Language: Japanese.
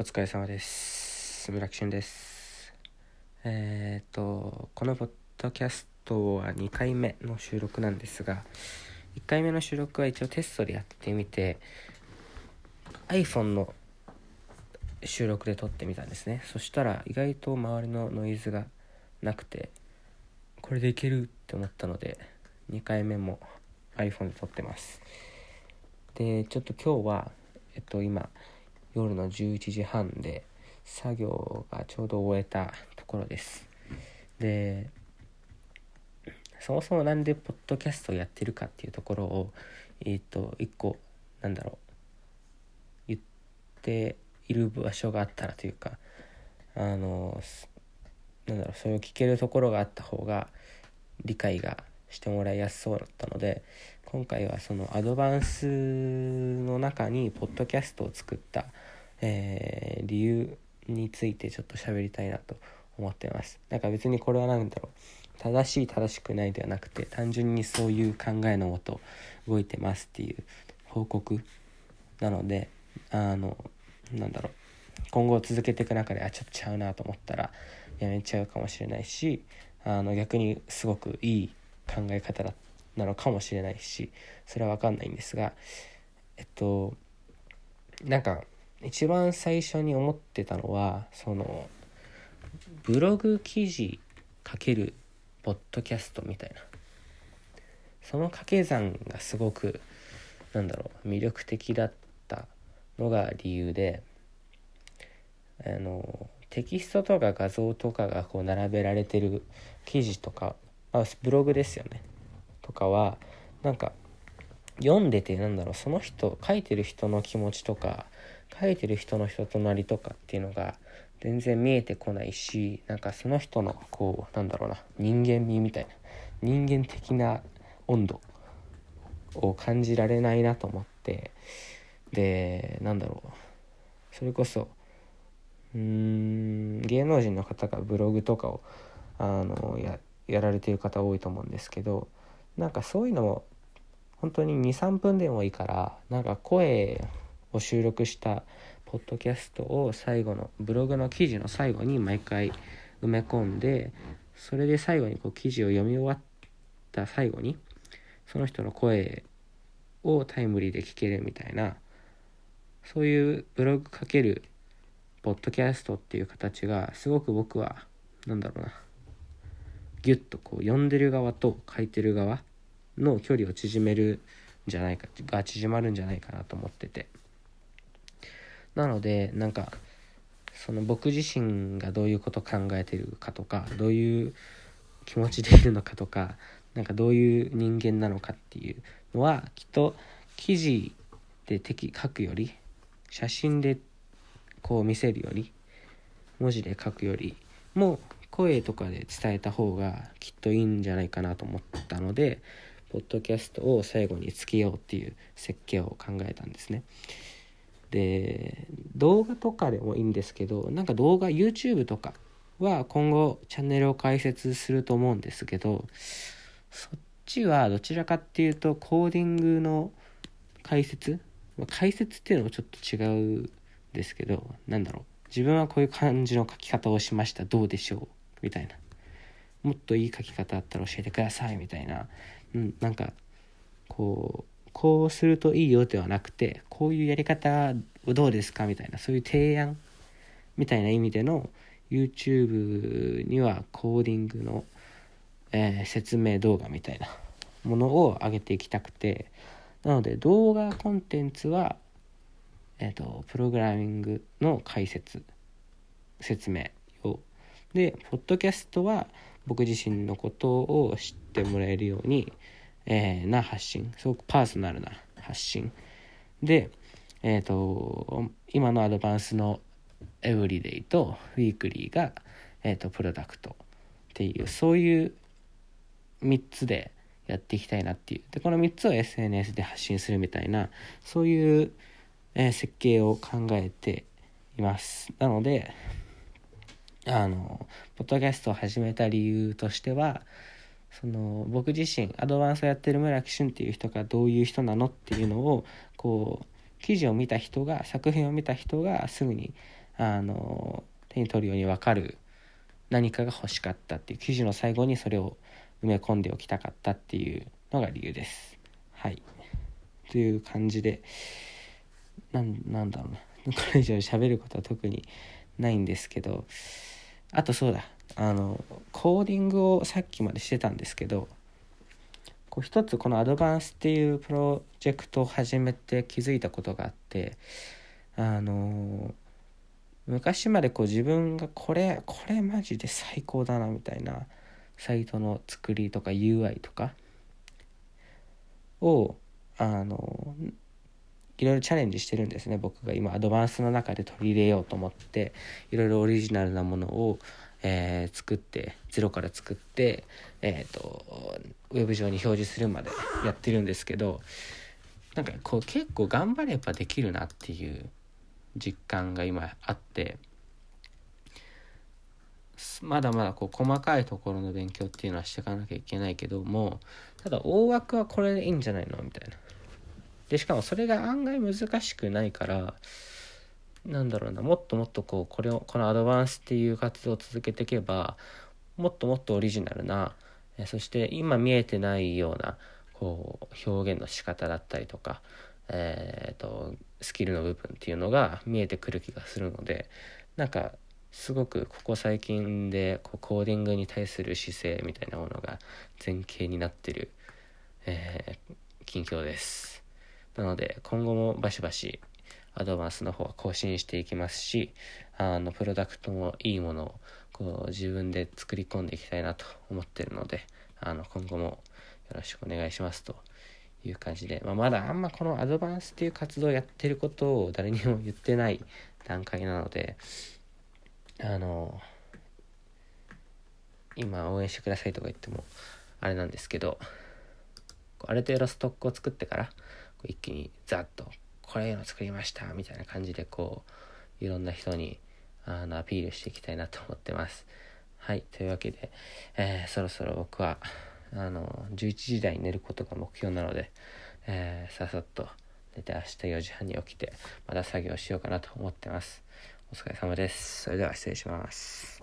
お疲れ様です。村木俊です。えっ、と、このポッドキャストは2回目の収録なんですが、1回目の収録は一応テストでやってみて、iPhone の収録で撮ってみたんですね。そしたら意外と周りのノイズがなくて、これでいけるって思ったので、2回目も iPhone で撮ってます。で、ちょっと今日は、えっと今、夜の11時半で作業がちょうど終えたところです。でそもそもなんでポッドキャストをやってるかっていうところをえっ、と一個なんだろう言っている場所があったらというかあのなんだろうそれを聞けるところがあった方が理解がしてもらいやすそうだったので今回はそのアドバンスの中にポッドキャストを作った、えー理由についてちょっと喋りたいなと思ってます。なんか別にこれは何だろう。正しい正しくないではなくて単純にそういう考えのもと動いてますっていう報告なのであのなんだろう。今後続けていく中であちょっとちゃうなと思ったらやめちゃうかもしれないしあの逆にすごくいい考え方だなのかもしれないしそれは分かんないんですがえっとなんか一番最初に思ってたのはそのブログ記事かけるポッドキャストみたいな。その掛け算がすごくなんだろう魅力的だったのが理由であのテキストとか画像とかがこう並べられてる記事とかあブログですよね。とかはなんか読んでてなんだろうその人書いてる人の気持ちとか書いてる人の人となりとかっていうのが全然見えてこないしなんかその人のこうなんだろうな人間味みたいな人間的な温度を感じられないなと思ってでなんだろうそれこそうーん芸能人の方がブログとかをあのやられてる方多いと思うんですけどなんかそういうのも本当に23分でもいいからなんか声を収録したポッドキャストを最後のブログの記事の最後に毎回埋め込んでそれで最後にこう記事を読み終わった最後にその人の声をタイムリーで聞けるみたいなそういうブログかけるポッドキャストっていう形がすごく僕はなんだろうなギュッとこう読んでる側と書いてる側の距離を縮めるんじゃないかが縮まるんじゃないかなと思ってて。なのでなんかその僕自身がどういうこと考えてるかとかどういう気持ちでいるのかとかなんかどういう人間なのかっていうのはきっと記事で書くより写真でこう見せるより文字で書くよりも声とかで伝えた方がきっといいんじゃないかなと思ったのでポッドキャストを最後につけようっていう設計を考えたんですね。で動画とかでもいいんですけどなんか動画 YouTube とかは今後チャンネルを開設すると思うんですけどそっちはどちらかっていうとコーディングの解説？ま解説っていうのもちょっと違うんですけどなんだろう。自分はこういう感じの書き方をしました。どうでしょう？みたいな。もっといい書き方あったら教えてください。みたいな、うん、なんかこうこうするといいよではなくてこういうやり方どうですかみたいなそういう提案みたいな意味での YouTube にはコーディングの、えー説明動画みたいなものを上げていきたくて。なので動画コンテンツは、えー、とプログラミングの解説説明を。でポッドキャストは僕自身のことを知ってもらえるように、えーな発信。すごくパーソナルな発信。でえっ、と今のアドバンスのエブリデイとウィークリーが、えー、とプロダクトっていうそういう3つでやっていきたいなっていう。でこの3つを SNS で発信するみたいなそういう、えー設計を考えています。なのであのポッドキャストを始めた理由としてはその僕自身アドバンスをやってる村木俊っていう人がどういう人なのっていうのをこう記事を見た人が作品を見た人がすぐにあの手に取るように分かる何かが欲しかったっていう記事の最後にそれを埋め込んでおきたかったっていうのが理由です。はい。という感じでなんなんだろうな これ以上喋ることは特にないんですけどあとそうだ。あのコーディングをさっきまでしてたんですけどこう一つこのアドバンスっていうプロジェクトを始めて気づいたことがあってあの昔までこう自分がこれこれマジで最高だなみたいなサイトの作りとか UI とかをあのいろいろチャレンジしてるんですね。僕が今アドバンスの中で取り入れようと思っていろいろオリジナルなものを、えー、作ってゼロから作って、えーと、ウェブ上に表示するまでやってるんですけどなんかこう結構頑張ればできるなっていう実感が今あってまだまだこう細かいところの勉強っていうのはしていかなきゃいけないけどもただ大枠はこれでいいんじゃないのみたいな。でしかもそれが案外難しくないからなんだろうなもっともっとこうこれをこのアドバンスっていう活動を続けていけばもっともっとオリジナルなそして今見えてないようなこう表現の仕方だったりとか、えーと、スキルの部分っていうのが見えてくる気がするのでなんかすごくここ最近でこうコーディングに対する姿勢みたいなものが前傾になってる、えー、近況です。なので今後もバシバシアドバンスの方は更新していきますしあのプロダクトもいいものをこう自分で作り込んでいきたいなと思ってるのであの今後もよろしくお願いしますという感じで、まあ、まだあんまこのアドバンスっていう活動をやってることを誰にも言ってない段階なのであの今応援してくださいとか言ってもあれなんですけどある程度ストックを作ってから一気にザッとこれの作りましたみたいな感じでこういろんな人にあのアピールしていきたいなと思ってます。はい。というわけで、えー、そろそろ僕は、あの、11時台に寝ることが目標なので、えー、ささっと寝て明日4時半に起きて、また作業しようかなと思ってます。お疲れ様です。それでは失礼します。